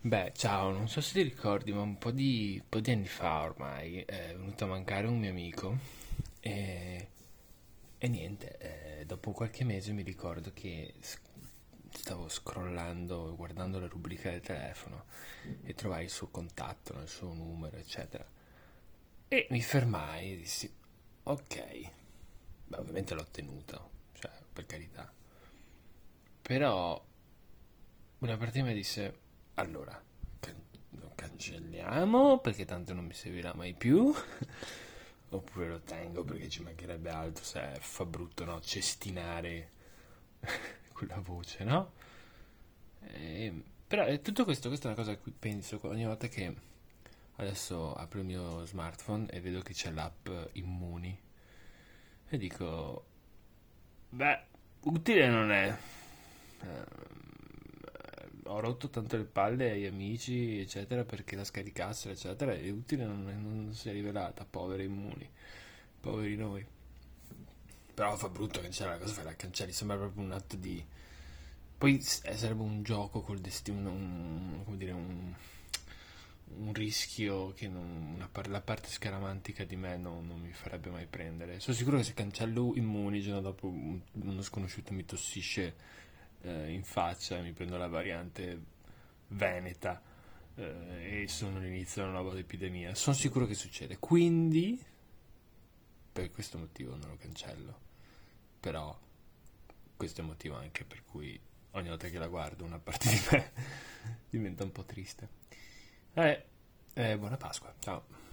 Beh, ciao, non so se ti ricordi, ma un po' di, un po' di anni fa ormai è venuto a mancare un mio amico e, e niente, eh, dopo qualche mese mi ricordo che stavo scrollando, guardando la rubrica del telefono e trovai il suo contatto, il suo numero, eccetera. E mi fermai e dissi, ok, Beh, ovviamente l'ho tenuto, cioè, per carità. Però una parte di me disse, allora, can- cancelliamo perché tanto non mi servirà mai più, oppure lo tengo perché ci mancherebbe altro se fa brutto, no? Cestinare quella voce, no? E- però è tutto questo, questa è una cosa a cui penso ogni volta che adesso apro il mio smartphone e vedo che c'è l'app Immuni e dico, beh, utile non è. Ehm, ho rotto tanto le palle ai amici, eccetera, perché la scaricassero, eccetera, e utile non, non si è rivelata, poveri immuni, poveri noi. Però fa brutto cancellare la cosa, fai la cancelli, sembra proprio un atto di... Poi eh, sarebbe un gioco col destino, un, come dire, un, un rischio che non- par- la parte scaramantica di me non, non mi farebbe mai prendere. Sono sicuro che se cancello Immuni, il giorno dopo un- uno sconosciuto mi tossisce eh, in faccia mi prendo la variante veneta eh, e sono all'inizio di una nuova epidemia. Sono sicuro che succede. Quindi, per questo motivo non lo cancello. Però, questo è il motivo anche per cui ogni volta che la guardo una parte di me diventa un po' triste. Eh, eh, buona Pasqua, ciao.